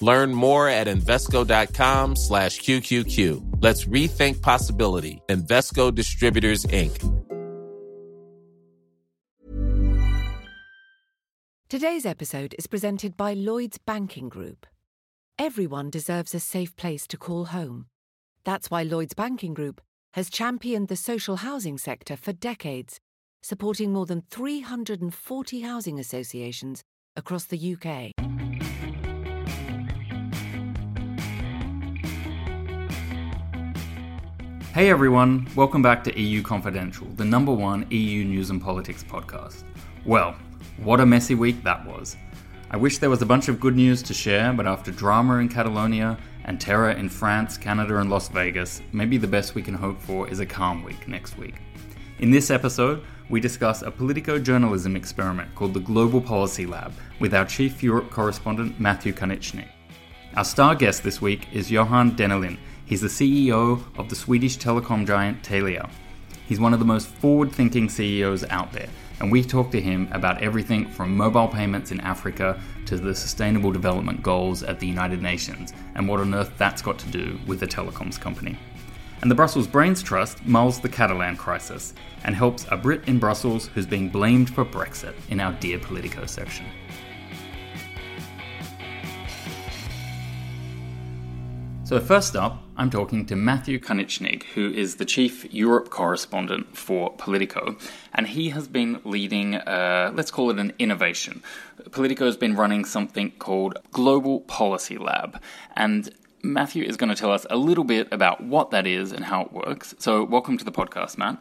Learn more at Invesco.com slash QQQ. Let's rethink possibility. Invesco Distributors, Inc. Today's episode is presented by Lloyd's Banking Group. Everyone deserves a safe place to call home. That's why Lloyd's Banking Group has championed the social housing sector for decades, supporting more than 340 housing associations across the UK. Hey everyone, welcome back to EU Confidential, the number one EU news and politics podcast. Well, what a messy week that was. I wish there was a bunch of good news to share, but after drama in Catalonia and terror in France, Canada, and Las Vegas, maybe the best we can hope for is a calm week next week. In this episode, we discuss a politico journalism experiment called the Global Policy Lab with our chief Europe correspondent Matthew Karnitschnig. Our star guest this week is Johan Dennelind, He's the CEO of the Swedish telecom giant Telia. He's one of the most forward thinking CEOs out there, and we talked to him about everything from mobile payments in Africa to the Sustainable Development Goals at the United Nations, and what on earth that's got to do with a telecoms company. And the Brussels Brains Trust mulls the Catalan crisis and helps a Brit in Brussels who's being blamed for Brexit in our Dear Politico section. So, first up, I'm talking to Matthew Karnitschnig, who is the chief Europe correspondent for Politico, and he has been leading, uh, let's call it an innovation. Politico has been running something called Global Policy Lab, and Matthew is going to tell us a little bit about what that is and how it works. So, welcome to the podcast, Matt.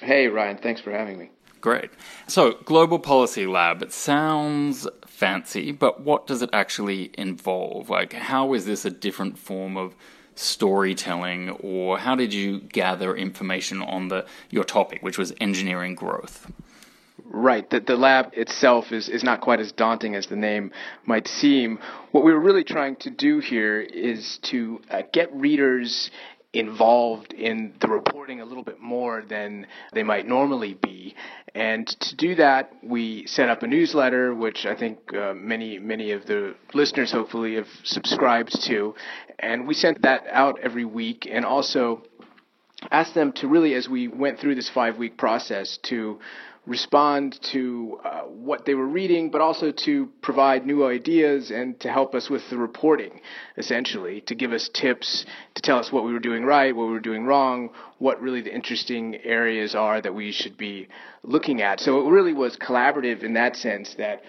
Hey, Ryan. Thanks for having me. Great. So, Global Policy Lab, it sounds fancy, but what does it actually involve? Like, how is this a different form of storytelling, or how did you gather information on the your topic, which was engineering growth? Right. The, the lab itself is, is not quite as daunting as the name might seem. What we were really trying to do here is to uh, get readers involved in the reporting a little bit more than they might normally be. And to do that, we set up a newsletter, which I think uh, many many of the listeners hopefully have subscribed to, and we sent that out every week, and also asked them to really, as we went through this five week process, to respond to uh, what they were reading, but also to provide new ideas and to help us with the reporting, essentially, to give us tips, to tell us what we were doing right, what we were doing wrong, what really the interesting areas are that we should be looking at. So it really was collaborative in that sense that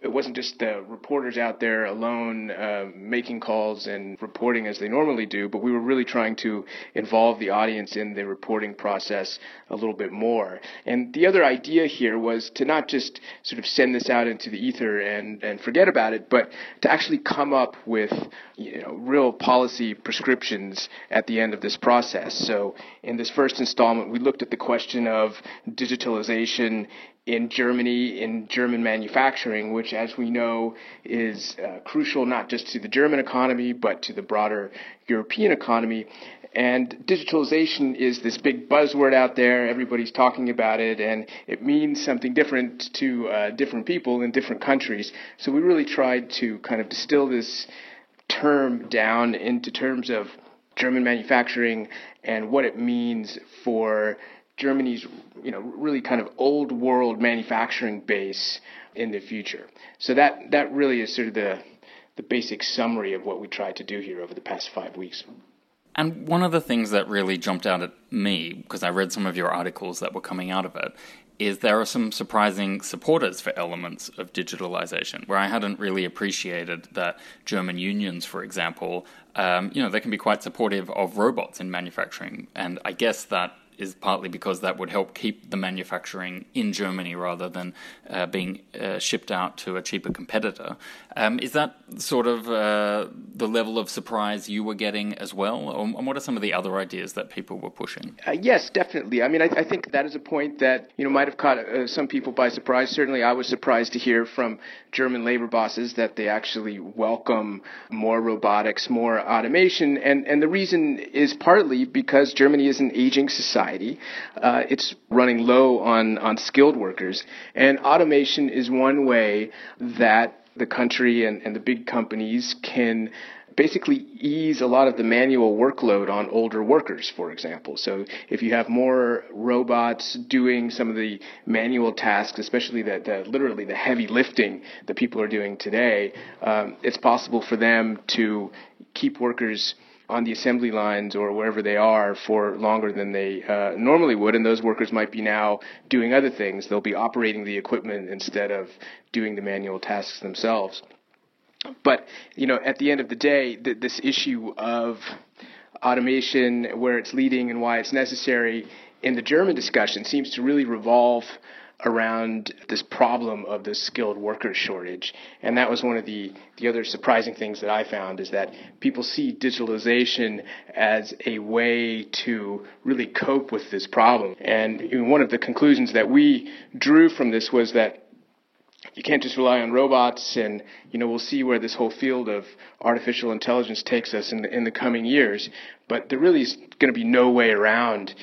it wasn't just the reporters out there alone uh, making calls and reporting as they normally do, but we were really trying to involve the audience in the reporting process a little bit more. And the other idea here was to not just sort of send this out into the ether and, and forget about it, but to actually come up with you know real policy prescriptions at the end of this process. So in this first installment, we looked at the question of digitalization in Germany in German manufacturing, which, as we know, is uh, crucial not just to the German economy but to the broader European economy. And digitalization is this big buzzword out there. Everybody's talking about it, and it means something different to uh, different people in different countries. So we really tried to kind of distill this term down into terms of German manufacturing and what it means for Germany's, you know, really kind of old world manufacturing base in the future. So that that really is sort of the the basic summary of what we tried to do here over the past five weeks. And one of the things that really jumped out at me, because I read some of your articles that were coming out of it, is there are some surprising supporters for elements of digitalization, where I hadn't really appreciated that German unions, for example, um, you know, they can be quite supportive of robots in manufacturing. And I guess that is partly because that would help keep the manufacturing in Germany rather than uh, being uh, shipped out to a cheaper competitor. Um, is that sort of uh, the level of surprise you were getting as well? And what are some of the other ideas that people were pushing? Uh, yes, definitely. I mean, I, I, think that is a point that you know might have caught uh, some people by surprise. Certainly, I was surprised to hear from German labor bosses that they actually welcome more robotics, more automation, and and the reason is partly because Germany is an aging society. Uh, it's running low on on skilled workers, and automation is one way that the country and, and the big companies can basically ease a lot of the manual workload on older workers, for example. So if you have more robots doing some of the manual tasks, especially the, the literally the heavy lifting that people are doing today, um, it's possible for them to keep workers on the assembly lines or wherever they are for longer than they uh, normally would, and those workers might be now doing other things. They'll be operating the equipment instead of doing the manual tasks themselves. But you know, at the end of the day, th- this issue of automation, where it's leading and why it's necessary, in the German discussion seems to really revolve around this problem of the skilled worker shortage. And that was one of the, the other surprising things that I found is that people see digitalization as a way to really cope with this problem. And one of the conclusions that we drew from this was that you can't just rely on robots and you know we'll see where this whole field of artificial intelligence takes us in the, in the coming years but there really is going to be no way around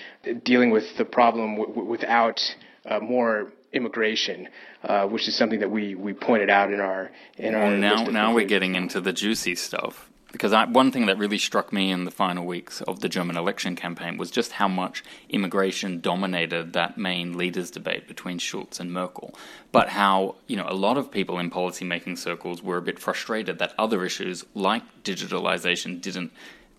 dealing with the problem w- without uh, more immigration, uh, which is something that we, we pointed out in our in our. Well, now now we're getting into the juicy stuff because I, one thing that really struck me in the final weeks of the German election campaign was just how much immigration dominated that main leaders debate between Schulz and Merkel, but how you know a lot of people in policymaking circles were a bit frustrated that other issues like digitalization didn't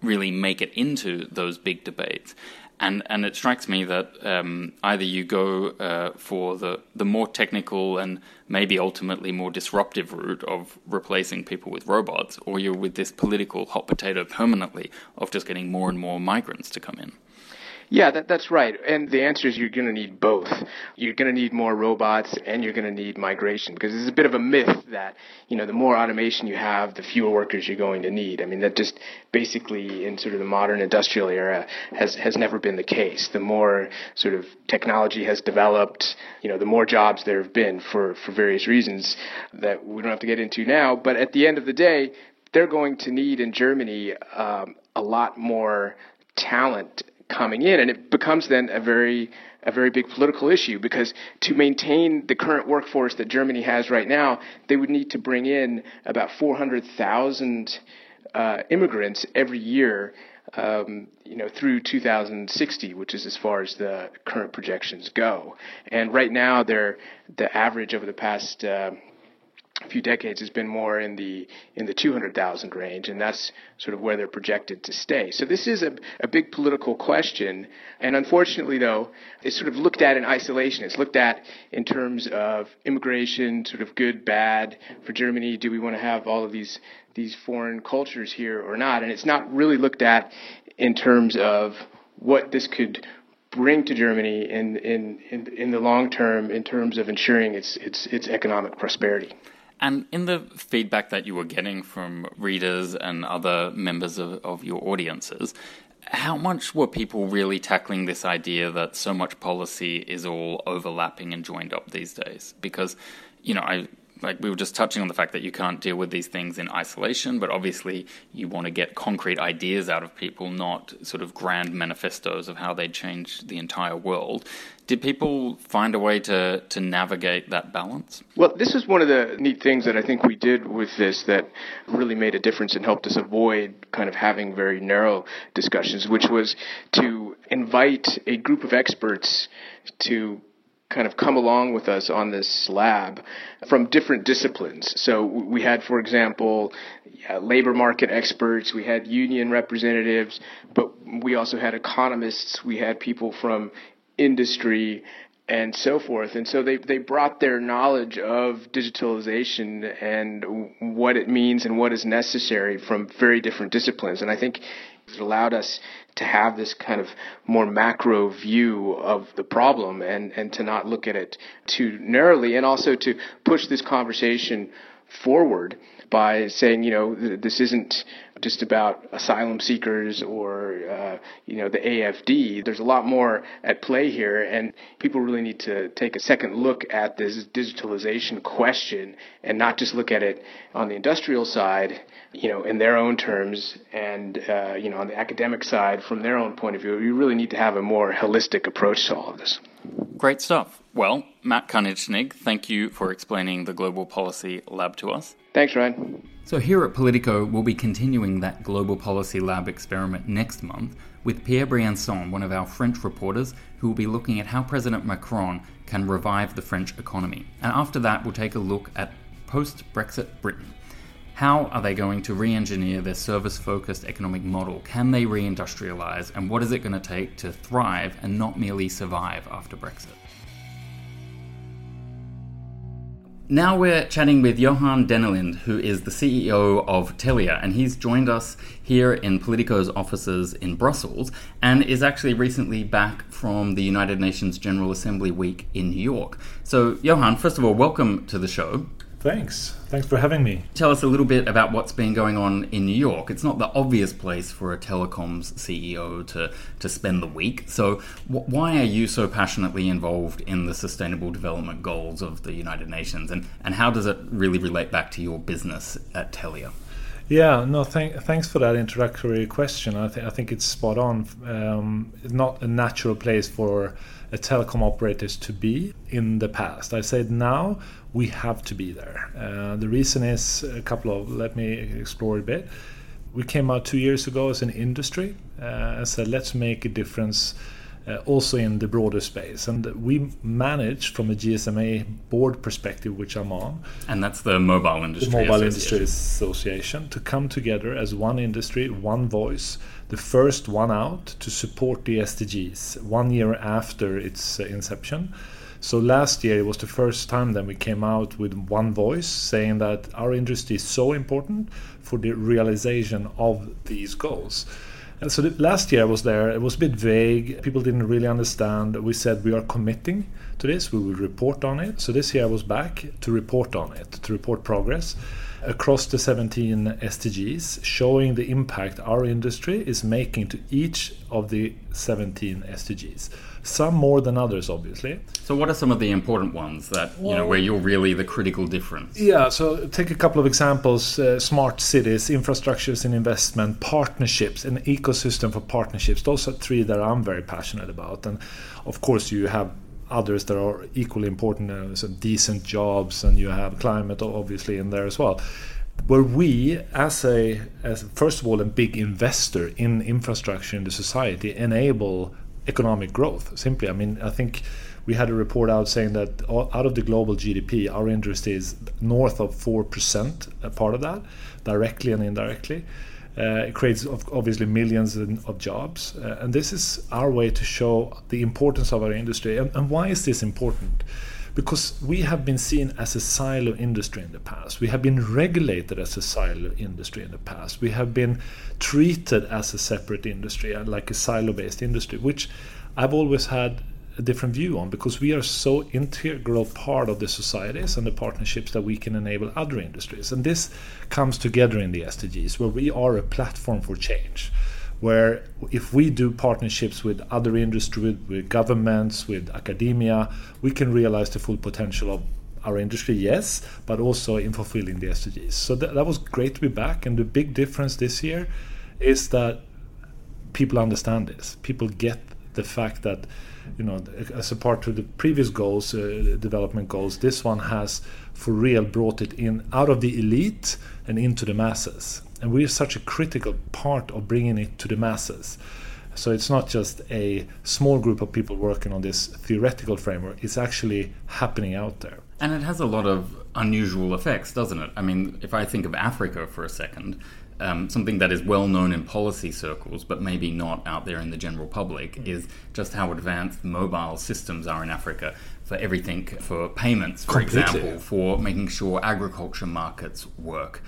really make it into those big debates and and it strikes me that um, either you go uh, for the the more technical and maybe ultimately more disruptive route of replacing people with robots, or you're with this political hot potato permanently of just getting more and more migrants to come in. Yeah, that, that's right. And the answer is you're going to need both. You're going to need more robots and you're going to need migration because it's a bit of a myth that, you know, the more automation you have, the fewer workers you're going to need. I mean, that just basically in sort of the modern industrial era has, has never been the case. The more sort of technology has developed, you know, the more jobs there have been for, for various reasons that we don't have to get into now. But at the end of the day, they're going to need in Germany um, a lot more talent coming in, and it becomes then a very a very big political issue because to maintain the current workforce that Germany has right now, they would need to bring in about 400,000 uh, immigrants every year, um, you know, through 2060, which is as far as the current projections go. And right now, they're the average over the past uh, few decades has been more in the in the 200,000 range, and that's sort of where they're projected to stay. So this is a, a big political question, and unfortunately, though, it's sort of looked at in isolation. It's looked at in terms of immigration, sort of good, bad for Germany. Do we want to have all of these these foreign cultures here or not? And it's not really looked at in terms of what this could bring to Germany in, in, in, in the long term in terms of ensuring its, its, its economic prosperity. And in the feedback that you were getting from readers and other members of, of your audiences, how much were people really tackling this idea that so much policy is all overlapping and joined up these days? Because, you know, I like we were just touching on the fact that you can't deal with these things in isolation, but obviously you want to get concrete ideas out of people, not sort of grand manifestos of how they'd change the entire world. Did people find a way to, to navigate that balance? Well, this is one of the neat things that I think we did with this that really made a difference and helped us avoid kind of having very narrow discussions, which was to invite a group of experts to kind of come along with us on this lab from different disciplines. So we had, for example, yeah, labor market experts, we had union representatives, but we also had economists, we had people from industry and so forth. And so they, they brought their knowledge of digitalization and what it means and what is necessary from very different disciplines. And I think It allowed us to have this kind of more macro view of the problem and, and to not look at it too narrowly and also to push this conversation forward by saying, you know, th- this isn't just about asylum seekers or, uh, you know, the AFD. There's a lot more at play here, and people really need to take a second look at this digitalization question and not just look at it on the industrial side, you know, in their own terms, and, uh, you know, on the academic side from their own point of view. You really need to have a more holistic approach to all of this. Great stuff. Well, Matt Karnitschnig, thank you for explaining the Global Policy Lab to us. Thanks, Ryan. So, here at Politico, we'll be continuing that Global Policy Lab experiment next month with Pierre Briançon, one of our French reporters, who will be looking at how President Macron can revive the French economy. And after that, we'll take a look at post Brexit Britain. How are they going to re engineer their service focused economic model? Can they re industrialize? And what is it going to take to thrive and not merely survive after Brexit? Now we're chatting with Johan Dennelind, who is the CEO of Telia, and he's joined us here in Politico's offices in Brussels and is actually recently back from the United Nations General Assembly Week in New York. So, Johan, first of all, welcome to the show. Thanks. Thanks for having me. Tell us a little bit about what's been going on in New York. It's not the obvious place for a telecoms CEO to, to spend the week. So, wh- why are you so passionately involved in the Sustainable Development Goals of the United Nations? And, and how does it really relate back to your business at Telia? Yeah, no, thank, thanks for that introductory question. I, th- I think it's spot on. Um, not a natural place for a telecom operators to be in the past. I said now we have to be there. Uh, the reason is a couple of, let me explore a bit. We came out two years ago as an industry uh, and said, let's make a difference uh, also in the broader space. And we managed from a GSMA board perspective, which I'm on. And that's the Mobile Industry the Mobile Association. Industry Association, to come together as one industry, one voice, the first one out to support the SDGs one year after its uh, inception. So last year it was the first time that we came out with one voice saying that our industry is so important for the realization of these goals. And so last year I was there, it was a bit vague, people didn't really understand. We said we are committing to this, we will report on it. So this year I was back to report on it, to report progress across the 17 SDGs, showing the impact our industry is making to each of the 17 SDGs some more than others, obviously. So, what are some of the important ones that you know where you're really the critical difference? Yeah. So, take a couple of examples: uh, smart cities, infrastructures and investment, partnerships, an ecosystem for partnerships. Those are three that I'm very passionate about, and of course, you have others that are equally important, uh, so decent jobs, and you have climate obviously in there as well where we as a as first of all a big investor in infrastructure in the society enable economic growth. Simply, I mean, I think we had a report out saying that out of the global GDP, our industry is north of four percent, a part of that, directly and indirectly. Uh, it creates obviously millions of jobs, uh, and this is our way to show the importance of our industry. And, and why is this important? Because we have been seen as a silo industry in the past. We have been regulated as a silo industry in the past. We have been treated as a separate industry, uh, like a silo based industry, which I've always had a different view on because we are so integral part of the societies and the partnerships that we can enable other industries. And this comes together in the SDGs, where we are a platform for change where if we do partnerships with other industry, with, with governments, with academia, we can realize the full potential of our industry, yes, but also in fulfilling the SDGs. So that, that was great to be back. And the big difference this year is that people understand this. People get the fact that, you know, as a part of the previous goals, uh, development goals, this one has for real brought it in out of the elite and into the masses and we are such a critical part of bringing it to the masses. So it's not just a small group of people working on this theoretical framework, it's actually happening out there. And it has a lot of unusual effects, doesn't it? I mean, if I think of Africa for a second, um, something that is well known in policy circles, but maybe not out there in the general public, mm. is just how advanced mobile systems are in Africa for everything for payments, for Completely. example, for making sure agriculture markets work.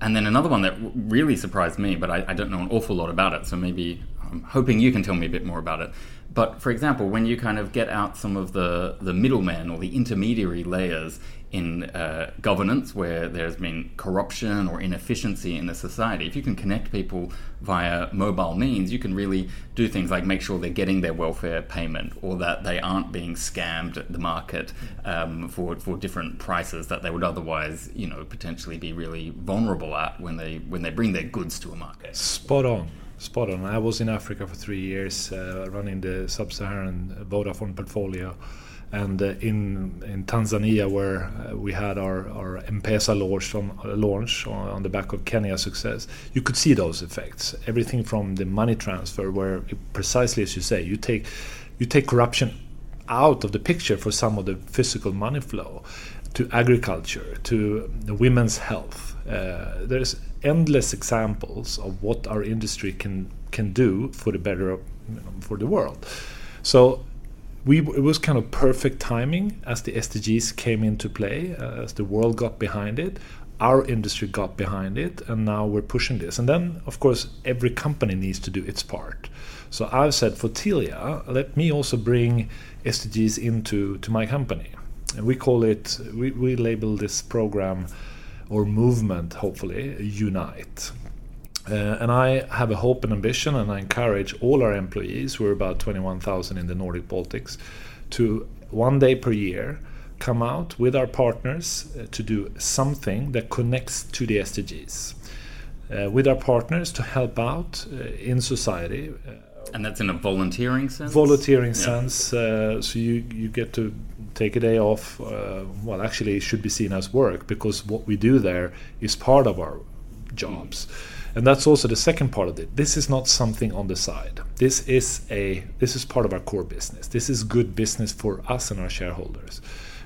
And then another one that really surprised me, but I, I don't know an awful lot about it, so maybe I'm hoping you can tell me a bit more about it. But for example, when you kind of get out some of the, the middlemen or the intermediary layers in uh, governance where there's been corruption or inefficiency in the society, if you can connect people via mobile means, you can really do things like make sure they're getting their welfare payment or that they aren't being scammed at the market um, for, for different prices that they would otherwise, you know, potentially be really vulnerable at when they when they bring their goods to a market. Spot on. Spot on. I was in Africa for three years, uh, running the sub-Saharan Vodafone portfolio, and uh, in in Tanzania, where uh, we had our our M-Pesa launch on launch on, the back of Kenya success, you could see those effects. Everything from the money transfer, where it, precisely as you say, you take you take corruption out of the picture for some of the physical money flow, to agriculture, to women's health. Uh, there's endless examples of what our industry can can do for the better you know, for the world. So we it was kind of perfect timing as the SDGs came into play, uh, as the world got behind it. Our industry got behind it, and now we're pushing this. And then, of course, every company needs to do its part. So I've said for Telia, let me also bring SDGs into to my company. And we call it, we, we label this program or movement, hopefully, unite. Uh, and I have a hope and ambition, and I encourage all our employees, we're about 21,000 in the Nordic Baltics, to one day per year come out with our partners uh, to do something that connects to the SDGs. Uh, with our partners to help out uh, in society. Uh, and that's in a volunteering sense? Volunteering yeah. sense. Uh, so you, you get to take a day off, uh, well, actually, it should be seen as work because what we do there is part of our jobs. And that's also the second part of it. This is not something on the side. This is a this is part of our core business. This is good business for us and our shareholders.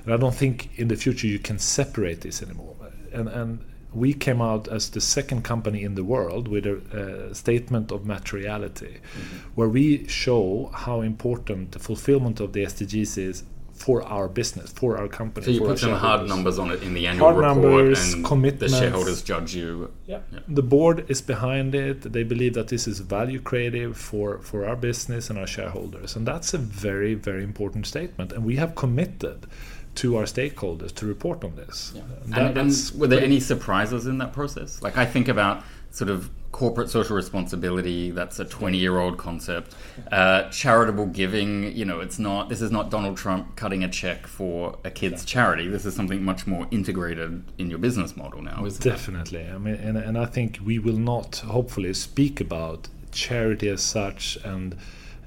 And I don't think in the future you can separate this anymore. And and we came out as the second company in the world with a, statement of materiality, mm-hmm. where we show how important the fulfillment of the SDGs is for our business, for our company. So you put some hard numbers on it in the annual hard report, numbers, and commitments. the shareholders judge you. Yeah. yeah. the board is behind it. They believe that this is value creative for for our business and our shareholders, and that's a very very important statement. And we have committed to our stakeholders to report on this. Yeah. That, and, and were there any surprises in that process? Like I think about sort of corporate social responsibility that's a 20 year old concept. Uh, charitable giving you know it's not this is not donald trump cutting a check for a kid's charity. This is something much more integrated in your business model now definitely. I mean and, and i think we will not hopefully speak about charity as such and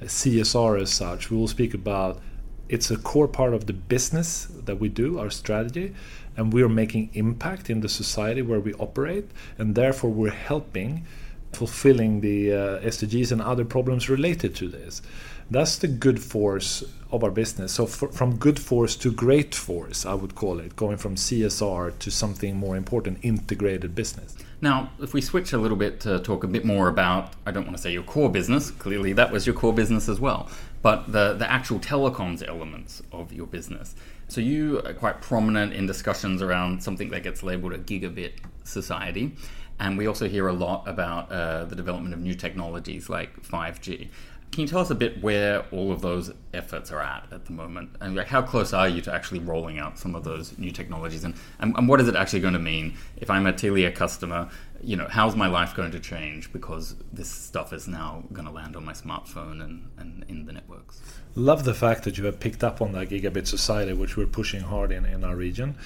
csr as such. We will speak about it's a core part of the business that we do our strategy and we are making impact in the society where we operate, and therefore we're helping fulfilling the uh, SDGs and other problems related to this. That's the good force of our business. So for, from good force to great force, I would call it, going from CSR to something more important, integrated business. Now, if we switch a little bit to talk a bit more about, I don't want to say your core business, clearly that was your core business as well, but the, the actual telecoms elements of your business. So you are quite prominent in discussions around something that gets labeled a gigabit society. And we also hear a lot about uh, the development of new technologies like 5G. Can you tell us a bit where all of those efforts are at at the moment? And like how close are you to actually rolling out some of those new technologies? And, and, and what is it actually going to mean if I'm a Telia customer? You know, how's my life going to change because this stuff is now going to land on my smartphone and, and in the networks? love the fact that you have picked up on that gigabit society, which we're pushing hard in, in our region.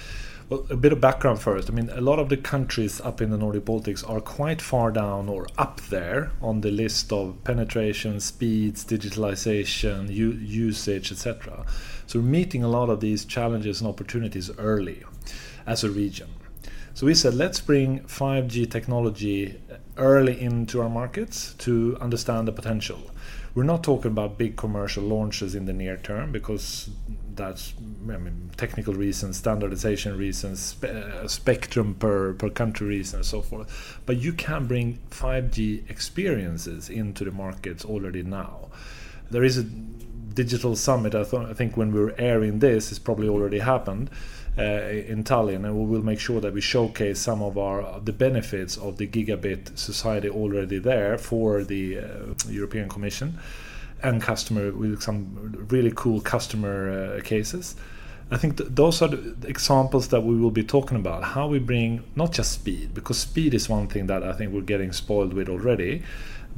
Well, a bit of background first. I mean, a lot of the countries up in the Nordic Baltics are quite far down or up there on the list of penetration, speeds, digitalization, u- usage, etc. So we're meeting a lot of these challenges and opportunities early as a region. So we said, let's bring 5G technology early into our markets to understand the potential. We're not talking about big commercial launches in the near term because that's I mean technical reasons, standardization reasons, uh, spectrum per per country reasons, and so forth. But you can bring 5G experiences into the markets already now. There is a digital summit. I, th- I think when we're airing this, it's probably already happened. Uh, in Tallinn, and we will make sure that we showcase some of our the benefits of the gigabit society already there for the uh, European Commission and customer with some really cool customer uh, cases. I think th- those are the examples that we will be talking about. How we bring not just speed, because speed is one thing that I think we're getting spoiled with already,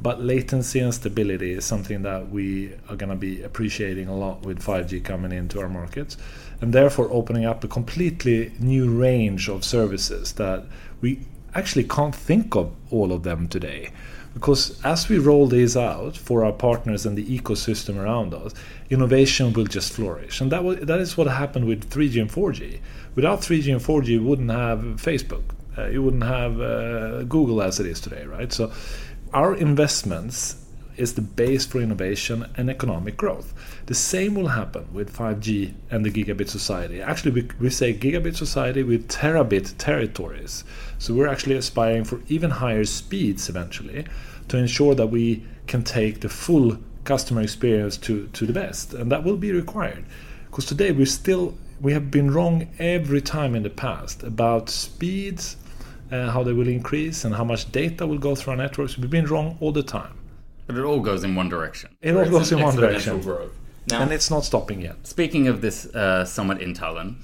but latency and stability is something that we are going to be appreciating a lot with 5G coming into our markets and therefore opening up a completely new range of services that we actually can't think of all of them today. Because as we roll these out for our partners and the ecosystem around us, innovation will just flourish. And that, will, that is what happened with 3G and 4G. Without 3G and 4G, you wouldn't have Facebook, uh, you wouldn't have uh, Google as it is today, right? So our investments is the base for innovation and economic growth. The same will happen with 5G and the gigabit society. Actually, we, we say gigabit society with terabit territories. So we're actually aspiring for even higher speeds eventually to ensure that we can take the full customer experience to, to the best. And that will be required. Because today we still we have been wrong every time in the past about speeds, uh, how they will increase, and how much data will go through our networks. We've been wrong all the time. But it all goes in one direction. It all goes in one direction. Growth. Now, and it's not stopping yet. Speaking of this uh, summit in Tallinn,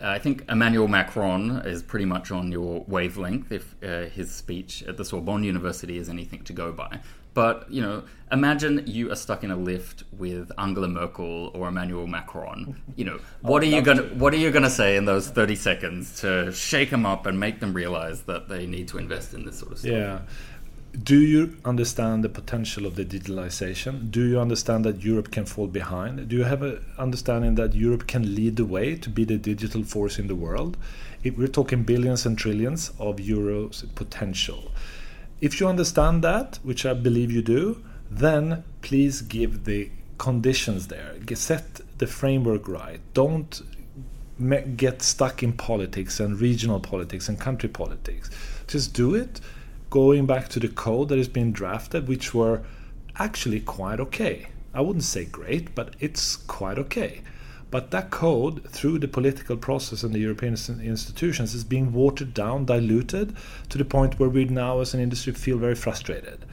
uh, I think Emmanuel Macron is pretty much on your wavelength if uh, his speech at the Sorbonne University is anything to go by. But, you know, imagine you are stuck in a lift with Angela Merkel or Emmanuel Macron. You know, what are you going to what are you going to say in those 30 seconds to shake them up and make them realize that they need to invest in this sort of stuff? Yeah do you understand the potential of the digitalization? Do you understand that Europe can fall behind? Do you have an understanding that Europe can lead the way to be the digital force in the world? If we're talking billions and trillions of euros potential. If you understand that, which I believe you do, then please give the conditions there. Set the framework right. Don't get stuck in politics and regional politics and country politics. Just do it going back to the code that has been drafted, which were actually quite okay. I wouldn't say great, but it's quite okay. But that code, through the political process and the European institutions, is being watered down, diluted, to the point where we now, as an industry, feel very frustrated.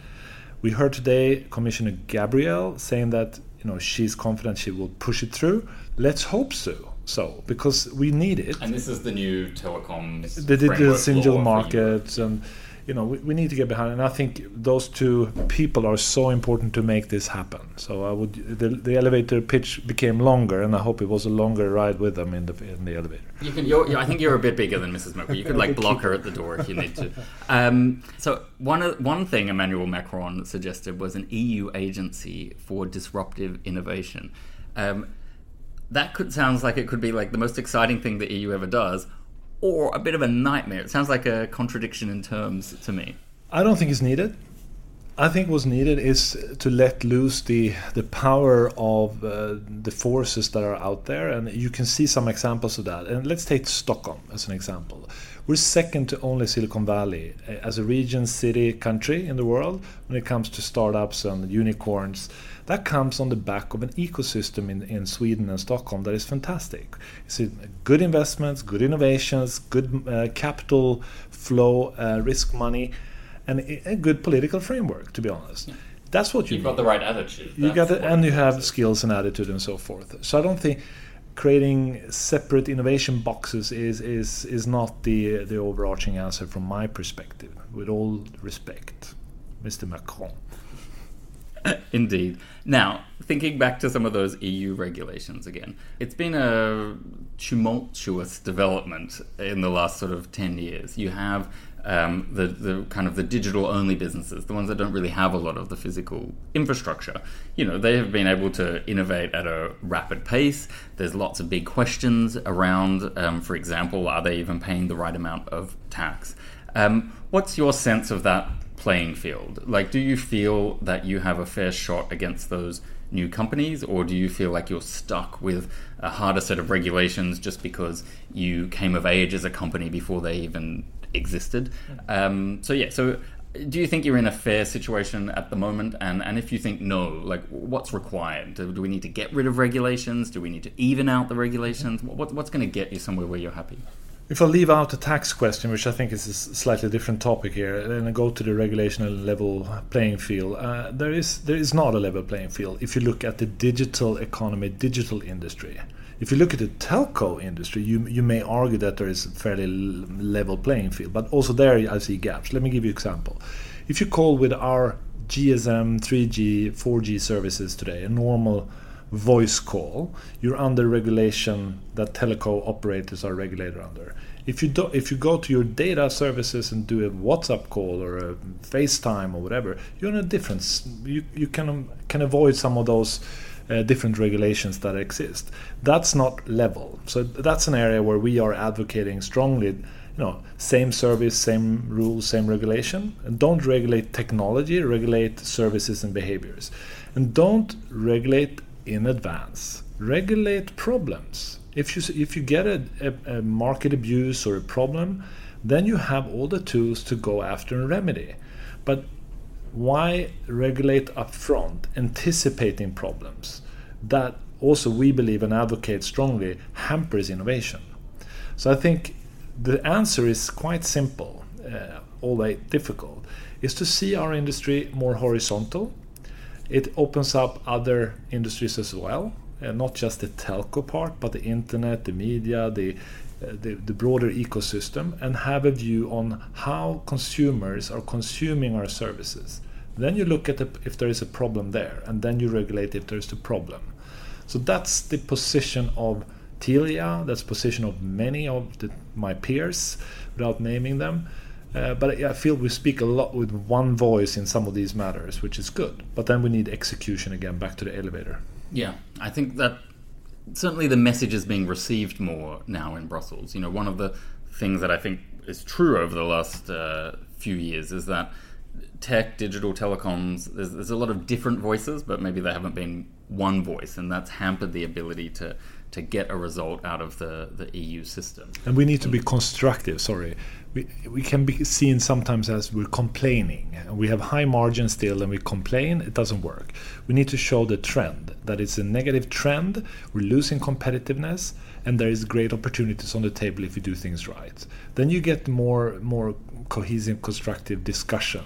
We heard today Commissioner Gabriel saying that you know she's confident she will push it through. Let's hope so. So because we need it. And this is the new telecoms. The digital single market and you know, we, we need to get behind. And I think those two people are so important to make this happen. So I would the, the elevator pitch became longer, and I hope it was a longer ride with them in the in the elevator. You can. You're, I think you're a bit bigger than Mrs. Merkel. You could like block her at the door if you need to. Um, so one one thing Emmanuel Macron suggested was an EU agency for disruptive innovation. Um, that could sounds like it could be like the most exciting thing the EU ever does or a bit of a nightmare. It sounds like a contradiction in terms to me. I don't think it's needed. I think what's needed is to let loose the the power of uh, the forces that are out there, and you can see some examples of that. And let's take Stockholm as an example. We're second to only Silicon Valley uh, as a region, city, country in the world when it comes to startups and unicorns that comes on the back of an ecosystem in, in Sweden and Stockholm that is fantastic. It's good investments, good innovations, good uh, capital flow, uh, risk money, and a, good political framework. To be honest, yeah. that's what you. You've need. got the right attitude. You got it, and you have skills and attitude and so forth. So I don't think creating separate innovation boxes is is is not the the overarching answer from my perspective. With all respect, Mr. Macron. Indeed. Now, thinking back to some of those EU regulations again, it's been a tumultuous development in the last sort of 10 years. You have um, the, the kind of the digital only businesses, the ones that don't really have a lot of the physical infrastructure, you know, they have been able to innovate at a rapid pace. There's lots of big questions around, um, for example, are they even paying the right amount of tax? Um, what's your sense of that playing field? Like, do you feel that you have a fair shot against those new companies, or do you feel like you're stuck with a harder set of regulations just because you came of age as a company before they even existed? Um, so, yeah, so do you think you're in a fair situation at the moment? And and if you think no, like what's required? Do, do we need to get rid of regulations? Do we need to even out the regulations? What, what's going to get you somewhere where you're happy? If I leave out the tax question, which I think is a slightly different topic here, and I go to the regulation level playing field, uh, there is there is not a level playing field if you look at the digital economy, digital industry. If you look at the telco industry, you you may argue that there is a fairly level playing field, but also there I see gaps. Let me give you an example. If you call with our GSM, 3G, 4G services today, a normal voice call, you're under regulation that telco operators are regulated under. If you do, if you go to your data services and do a WhatsApp call or a FaceTime or whatever, you're in a difference. You you can can avoid some of those uh, different regulations that exist. That's not level. So that's an area where we are advocating strongly. You know, same service, same rules, same regulation, and don't regulate technology. Regulate services and behaviors, and don't regulate in advance. Regulate problems. If you if you get a, a, a market abuse or a problem, then you have all the tools to go after and remedy. But why regulate upfront, anticipating problems? That also we believe and advocate strongly hampers innovation. So I think the answer is quite simple, uh, although difficult, is to see our industry more horizontal it opens up other industries as well, uh, not just the telco part, but the internet, the media, the, uh, the, the broader ecosystem, and have a view on how consumers are consuming our services. Then you look at the, if there is a problem there, and then you regulate if there's a problem. So that's the position of Telia, that's the position of many of the, my peers, without naming them. Uh, but I feel we speak a lot with one voice in some of these matters, which is good. But then we need execution again, back to the elevator. Yeah, I think that certainly the message is being received more now in Brussels. You know, one of the things that I think is true over the last uh, few years is that tech, digital telecoms, there's, there's a lot of different voices, but maybe they haven't been one voice, and that's hampered the ability to to get a result out of the, the EU system. And we need to be constructive, sorry we, we can be seen sometimes as we're complaining. We have high margins still and we complain, it doesn't work. We need to show the trend that it's a negative trend, we're losing competitiveness, and there is great opportunities on the table if you do things right. Then you get more more cohesive, constructive discussion.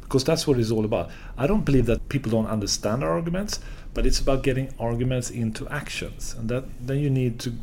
Because that's what it's all about. I don't believe that people don't understand our arguments, but it's about getting arguments into actions. And that then you need to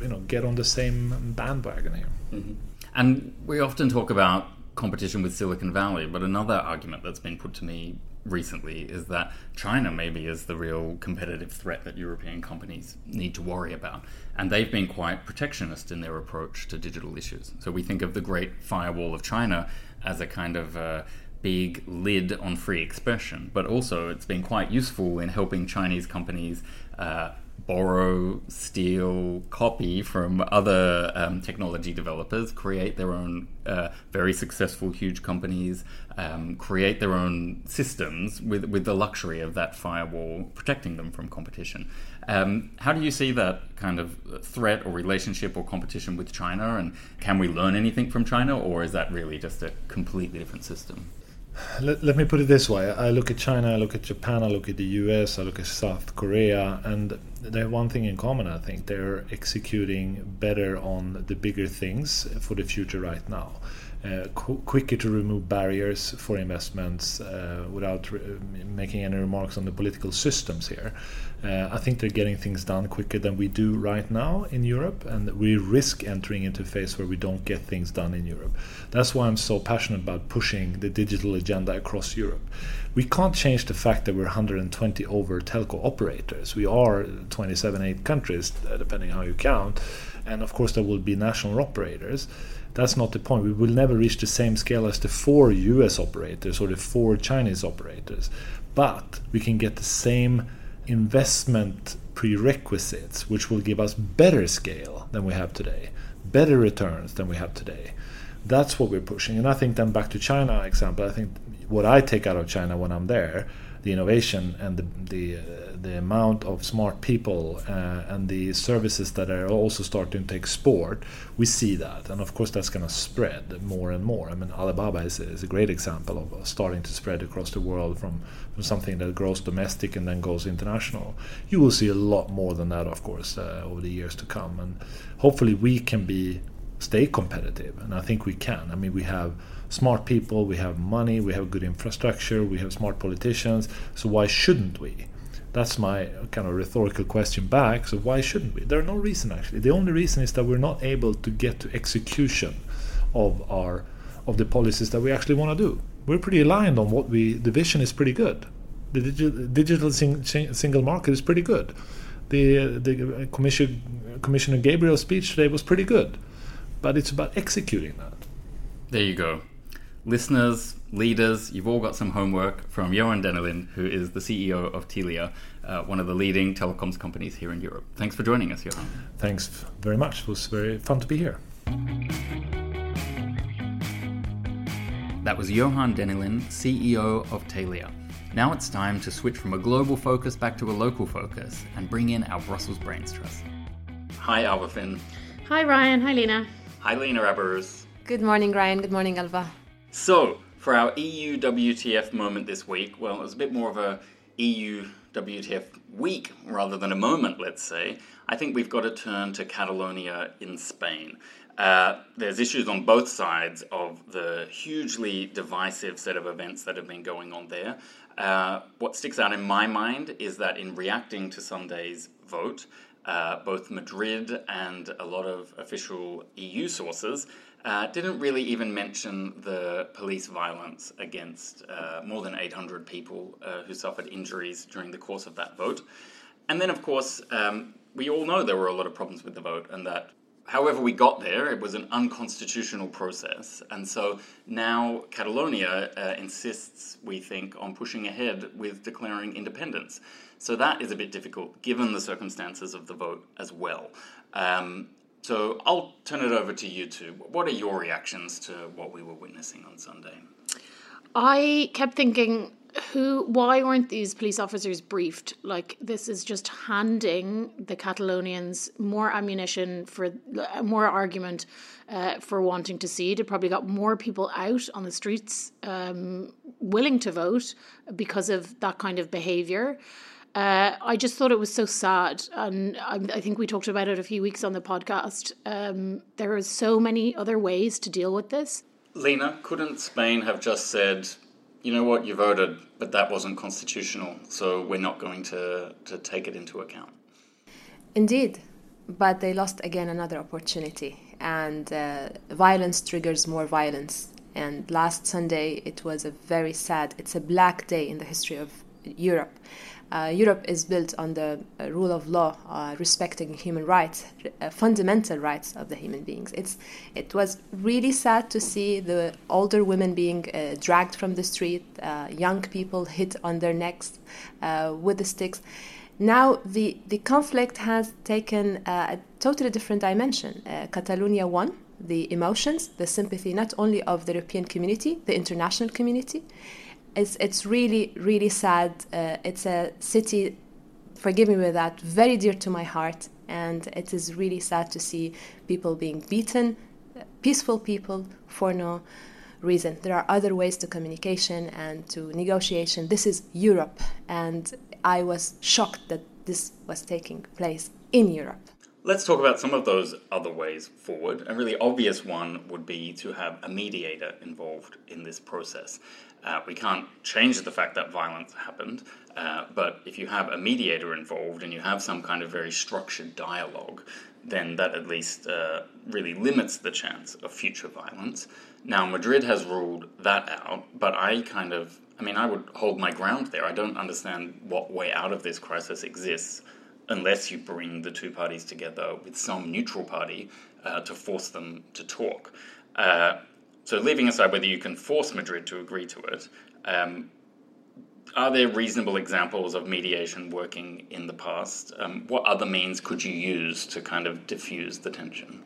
you know get on the same bandwagon here. Mm-hmm. And we often talk about competition with Silicon Valley, but another argument that's been put to me recently is that China maybe is the real competitive threat that European companies need to worry about. And they've been quite protectionist in their approach to digital issues. So we think of the Great Firewall of China as a kind of big lid on free expression, but also it's been quite useful in helping Chinese companies. Uh, borrow, steal, copy from other um, technology developers, create their own uh, very successful, huge companies, um, create their own systems with, with the luxury of that firewall protecting them from competition. Um, how do you see that kind of threat or relationship or competition with China? And can we learn anything from China, or is that really just a completely different system? Let, let me put it this way I look at China, I look at Japan, I look at the US, I look at South Korea, and they have one thing in common, I think. They're executing better on the bigger things for the future right now. Uh, qu- quicker to remove barriers for investments uh, without re- making any remarks on the political systems here. Uh, I think they're getting things done quicker than we do right now in Europe, and we risk entering into a phase where we don't get things done in Europe. That's why I'm so passionate about pushing the digital agenda across Europe. We can't change the fact that we're 120 over telco operators. We are 27, 8 countries, depending how you count, and of course there will be national operators that's not the point. We will never reach the same scale as the four US operators or the four Chinese operators. But we can get the same investment prerequisites, which will give us better scale than we have today, better returns than we have today. That's what we're pushing. And I think then back to China example, I think what I take out of China when I'm there, the innovation and the the, uh, the amount of smart people uh, and the services that are also starting to export, we see that, and of course that's going to spread more and more. I mean, Alibaba is, is a great example of starting to spread across the world from, from something that grows domestic and then goes international. You will see a lot more than that, of course, uh, over the years to come, and hopefully we can be stay competitive, and I think we can. I mean, we have smart people, we have money, we have good infrastructure, we have smart politicians. So why shouldn't we? That's my kind of rhetorical question back. So why shouldn't we? There are no reason actually. The only reason is that we're not able to get to execution of our of the policies that we actually want to do. We're pretty aligned on what we. The vision is pretty good. The digital, digital sing, single market is pretty good. The the uh, commission, Commissioner Gabriel's speech today was pretty good, but it's about executing that. There you go listeners, leaders, you've all got some homework from Johan Dennelind, who is the CEO of Telia, uh, one of the leading telecoms companies here in Europe. Thanks for joining us, Johan. Thanks very much. It was very fun to be here. That was Johan Dennelind, CEO of Telia. Now it's time to switch from a global focus back to a local focus and bring in our Brussels Brains Trust. Hi, Alva Finn. Hi, Ryan. Hi, Lena. Hi, Lena Abaruz. Good morning, Ryan. Good morning, Alva. So, for our EU WTF moment this week, well, it was a bit more of a EU WTF week rather than a moment, let's say. I think we've got to turn to Catalonia in Spain. Uh, there's issues on both sides of the hugely divisive set of events that have been going on there. Uh, what sticks out in my mind is that in reacting to Sunday's vote, uh, both Madrid and a lot of official EU sources uh, didn't really even mention the police violence against uh, more than 800 people uh, who suffered injuries during the course of that vote. And then, of course, um, we all know there were a lot of problems with the vote, and that however we got there, it was an unconstitutional process. And so now Catalonia uh, insists, we think, on pushing ahead with declaring independence. So that is a bit difficult given the circumstances of the vote as well. Um, so I'll turn it over to you two. What are your reactions to what we were witnessing on Sunday? I kept thinking, who? Why weren't these police officers briefed? Like this is just handing the Catalonians more ammunition for more argument uh, for wanting to see. It. It probably got more people out on the streets um, willing to vote because of that kind of behaviour. Uh, I just thought it was so sad, and I, I, think we talked about it a few weeks on the podcast. Um, there are so many other ways to deal with this. Lena, couldn't Spain have just said, "You know what, you voted, but that wasn't constitutional, so we're not going to to take it into account"? Indeed, but they lost again another opportunity, and uh, violence triggers more violence. And last Sunday, it was a very sad. It's a black day in the history of Europe uh, Europe is built on the uh, rule of law, uh, respecting human rights, uh, fundamental rights of the human beings. It's, it was really sad to see the older women being uh, dragged from the street, uh, young people hit on their necks with the sticks. Now the, the conflict has taken a totally different dimension. Catalonia won the emotions, the sympathy not only of the European community, the international community, it's it's really really sad. Uh, it's a city, forgive me with that, very dear to my heart, and it is really sad to see people being beaten, peaceful people for no reason. There are other ways to communication and to negotiation. This is Europe, and I was shocked that this was taking place in Europe. Let's talk about some of those other ways forward. A really obvious one would be to have a mediator involved in this process. Uh, we can't change the fact that violence happened, uh, but if you have a mediator involved and you have some kind of very structured dialogue, then that at least uh, really limits the chance of future violence. Now, Madrid has ruled that out, but I kind of, I mean, I would hold my ground there. I don't understand what way out of this crisis exists unless you bring the two parties together with some neutral party uh, to force them to talk. Uh, so, leaving aside whether you can force Madrid to agree to it, um, are there reasonable examples of mediation working in the past? Um, what other means could you use to kind of diffuse the tension?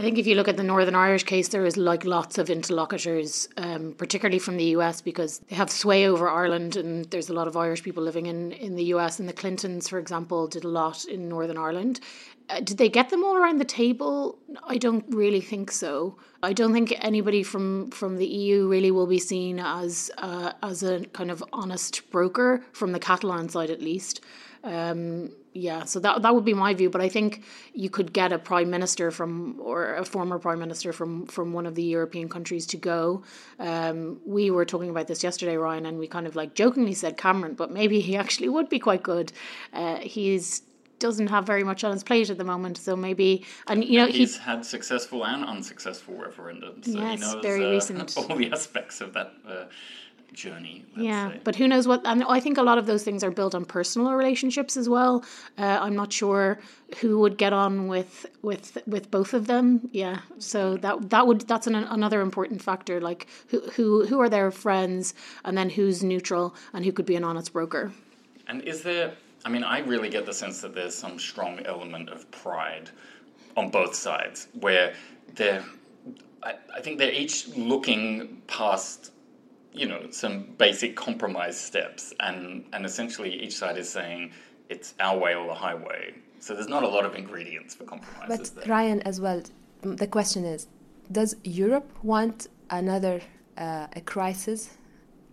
I think if you look at the Northern Irish case, there is like lots of interlocutors, um, particularly from the US, because they have sway over Ireland, and there's a lot of Irish people living in, in the US. And the Clintons, for example, did a lot in Northern Ireland. Uh, did they get them all around the table? I don't really think so. I don't think anybody from, from the EU really will be seen as uh, as a kind of honest broker from the Catalan side, at least. Um, yeah, so that that would be my view. But I think you could get a prime minister from or a former prime minister from from one of the European countries to go. Um, we were talking about this yesterday, Ryan, and we kind of like jokingly said Cameron, but maybe he actually would be quite good. Uh, he's doesn't have very much on his plate at the moment, so maybe and you know he's had successful and unsuccessful referendums. So yes, he knows, very uh, recent. all the aspects of that. Uh, journey. yeah, say. but who knows what? And I think a lot of those things are built on personal relationships as well. Uh, I'm not sure who would get on with with with both of them. Yeah, so that that would that's an, another important factor. Like who who who are their friends, and then who's neutral, and who could be an honest broker. And is there? I mean, I really get the sense that there's some strong element of pride on both sides, where they're. I, I think they're each looking past you know some basic compromise steps and and essentially each side is saying it's our way or the highway. So there's not a lot of ingredients for compromise but ryan as well the question is does europe want another uh, a crisis?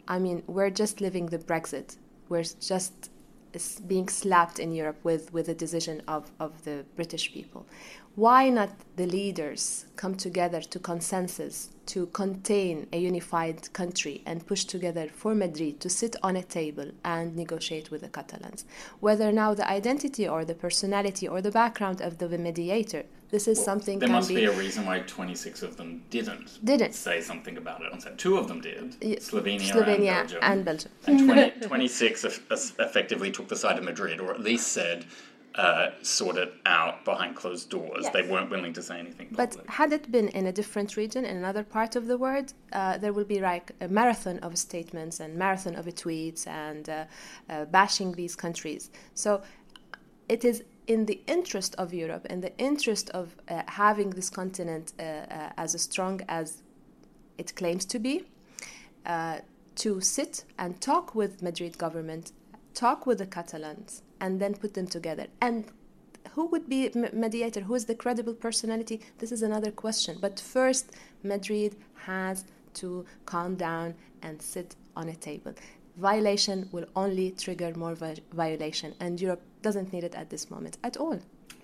I mean we're just living the brexit. We're just being slapped in Europe with, with a decision of, of the British people. Why not the leaders come together to consensus to contain a unified country and push together for Madrid to sit on a table and negotiate with the Catalans. Whether now the identity or the personality or the background of the mediator, this is well, something. There must be, be, a reason why 26 of them didn't didn't say something about it. Two of them did. Slovenia, Slovenia and Belgium. And, Belgium. and 20, 26 effectively took the side of Madrid, or at least said uh, sort it out behind closed doors. Yes. They weren't willing to say anything. Public. But had it been in a different region, in another part of the world, uh, there will be like a marathon of statements and marathon of tweets and uh, uh, bashing these countries. So it is in the interest of Europe, in the interest of uh, having this continent uh, as strong as it claims to be, to sit and talk with Madrid government, talk with the Catalans and then put them together. And who would be mediator? Who is the credible personality? This is another question. But first, Madrid has to calm down and sit on a table. Violation will only trigger more vi- violation, and Europe doesn't need it at this moment at all.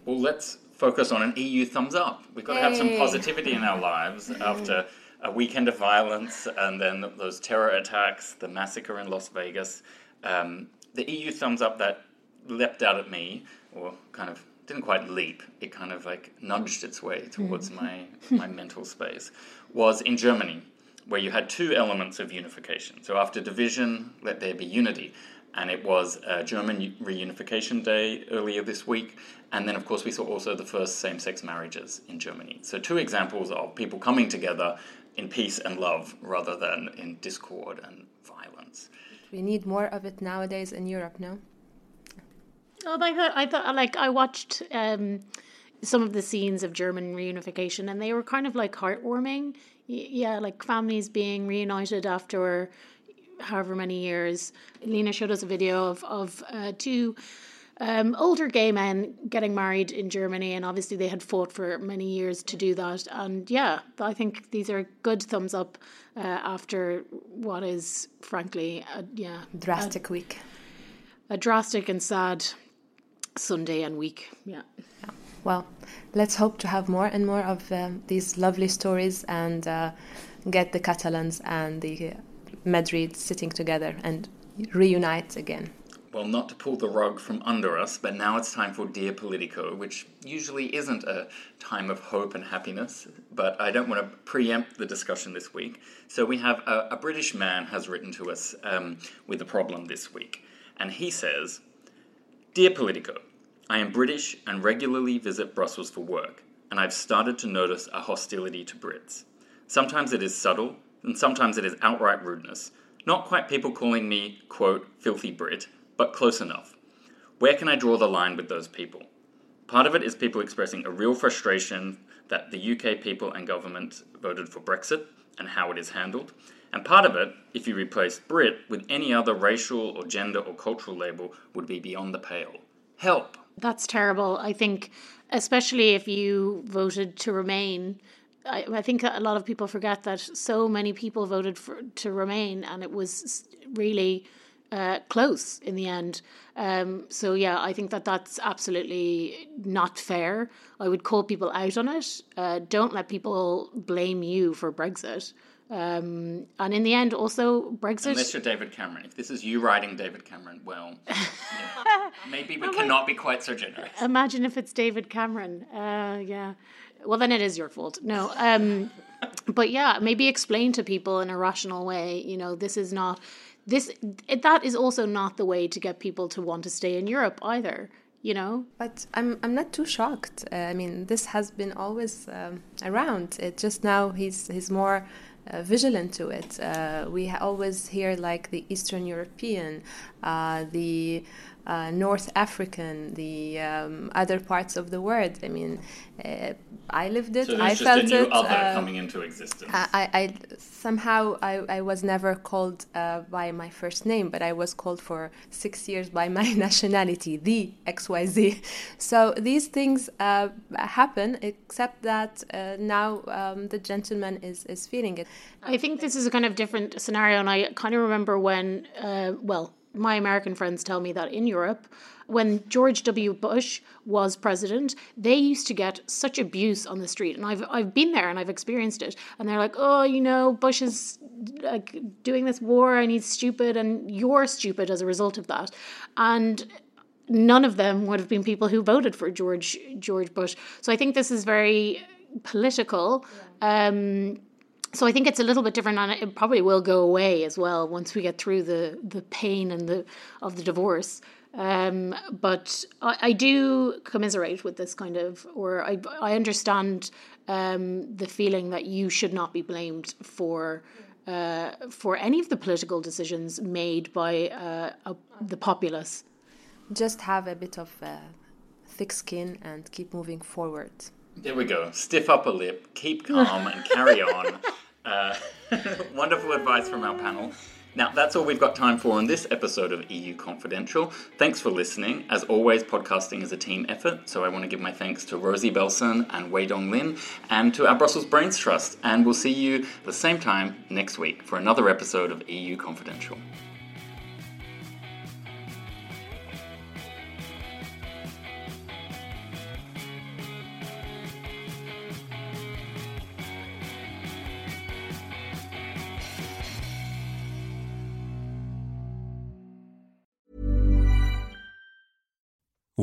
Well, let's focus on an EU thumbs up. We've got to have some positivity in our lives after a weekend of violence and then those terror attacks, the massacre in Las Vegas. Um, the EU thumbs up that leapt out at me, or kind of didn't quite leap. It kind of like nudged its way towards mm. my my mental space. Was in Germany, where you had two elements of unification. So after division, let there be unity. And it was a German reunification day earlier this week. And then, of course, we saw also the first same sex marriages in Germany. So, two examples of people coming together in peace and love rather than in discord and violence. We need more of it nowadays in Europe, no? Oh, I thought I thought like I watched um, some of the scenes of German reunification, and they were kind of like heartwarming. Yeah, like families being reunited after however many years. Lena showed us a video of of uh, two. Um, older gay men getting married in Germany, and obviously they had fought for many years to do that. And yeah, I think these are good thumbs up uh, after what is, frankly, a, yeah, drastic a, week, a drastic and sad Sunday and week. Yeah. yeah. Well, let's hope to have more and more of um, these lovely stories and uh, get the Catalans and the Madrid sitting together and reunite again. Well, not to pull the rug from under us, but now it's time for Dear Politico, which usually isn't a time of hope and happiness, but I don't want to preempt the discussion this week. So we have a, a British man has written to us um, with a problem this week, and he says, Dear Politico, I am British and regularly visit Brussels for work, and I've started to notice a hostility to Brits. Sometimes it is subtle, and sometimes it is outright rudeness. Not quite people calling me, quote, filthy Brit, but close enough. Where can I draw the line with those people? Part of it is people expressing a real frustration that the UK people and government voted for Brexit and how it is handled. And part of it, if you replace Brit with any other racial or gender or cultural label, would be beyond the pale. Help! That's terrible. I think, especially if you voted to remain. I, think a lot of people forget that so many people voted for to remain, and it was really uh, close in the end. Um, so yeah, I think that that's absolutely not fair. I would call people out on it. Uh, don't let people blame you for Brexit. Um, and in the end, also Brexit. Unless you're David Cameron, if this is you writing David Cameron, well, yeah, maybe we cannot be quite so generous. Imagine if it's David Cameron. Uh, yeah, well then it is your fault. No, um, but yeah, maybe explain to people in a rational way. You know, this is not this. That is also not the way to get people to want to stay in Europe either you know but i'm i'm not too shocked uh, i mean this has been always um, around it just now he's he's more uh, vigilant to it. Uh, we always hear like the Eastern European, uh, the uh, North African, the um, other parts of the world. I mean, uh, I lived it. So I just felt a new it. other uh, coming into existence. I, I somehow I, I was never called uh, by my first name, but I was called for six years by my nationality, the XYZ. So these things uh, happen, except that uh, now um, the gentleman is, is feeling it. I think this is a kind of different scenario, and I kind of remember when, uh, well, my American friends tell me that in Europe, when George W. Bush was president, they used to get such abuse on the street, and I've I've been there and I've experienced it. And they're like, "Oh, you know, Bush is like doing this war, and he's stupid, and you're stupid as a result of that." And none of them would have been people who voted for George George Bush. So I think this is very political. Um, so I think it's a little bit different, and it probably will go away as well once we get through the the pain and the of the divorce. Um, but I, I do commiserate with this kind of, or I I understand um, the feeling that you should not be blamed for. Uh, for any of the political decisions made by uh, uh, the populace. Just have a bit of uh, thick skin and keep moving forward. There we go. Stiff upper lip, keep calm, and carry on. Uh, wonderful advice from our panel. Now, that's all we've got time for on this episode of EU Confidential. Thanks for listening. As always, podcasting is a team effort, so I want to give my thanks to Rosie Belson and Wei Dong Lin and to our Brussels Brains Trust. And we'll see you the same time next week for another episode of EU Confidential.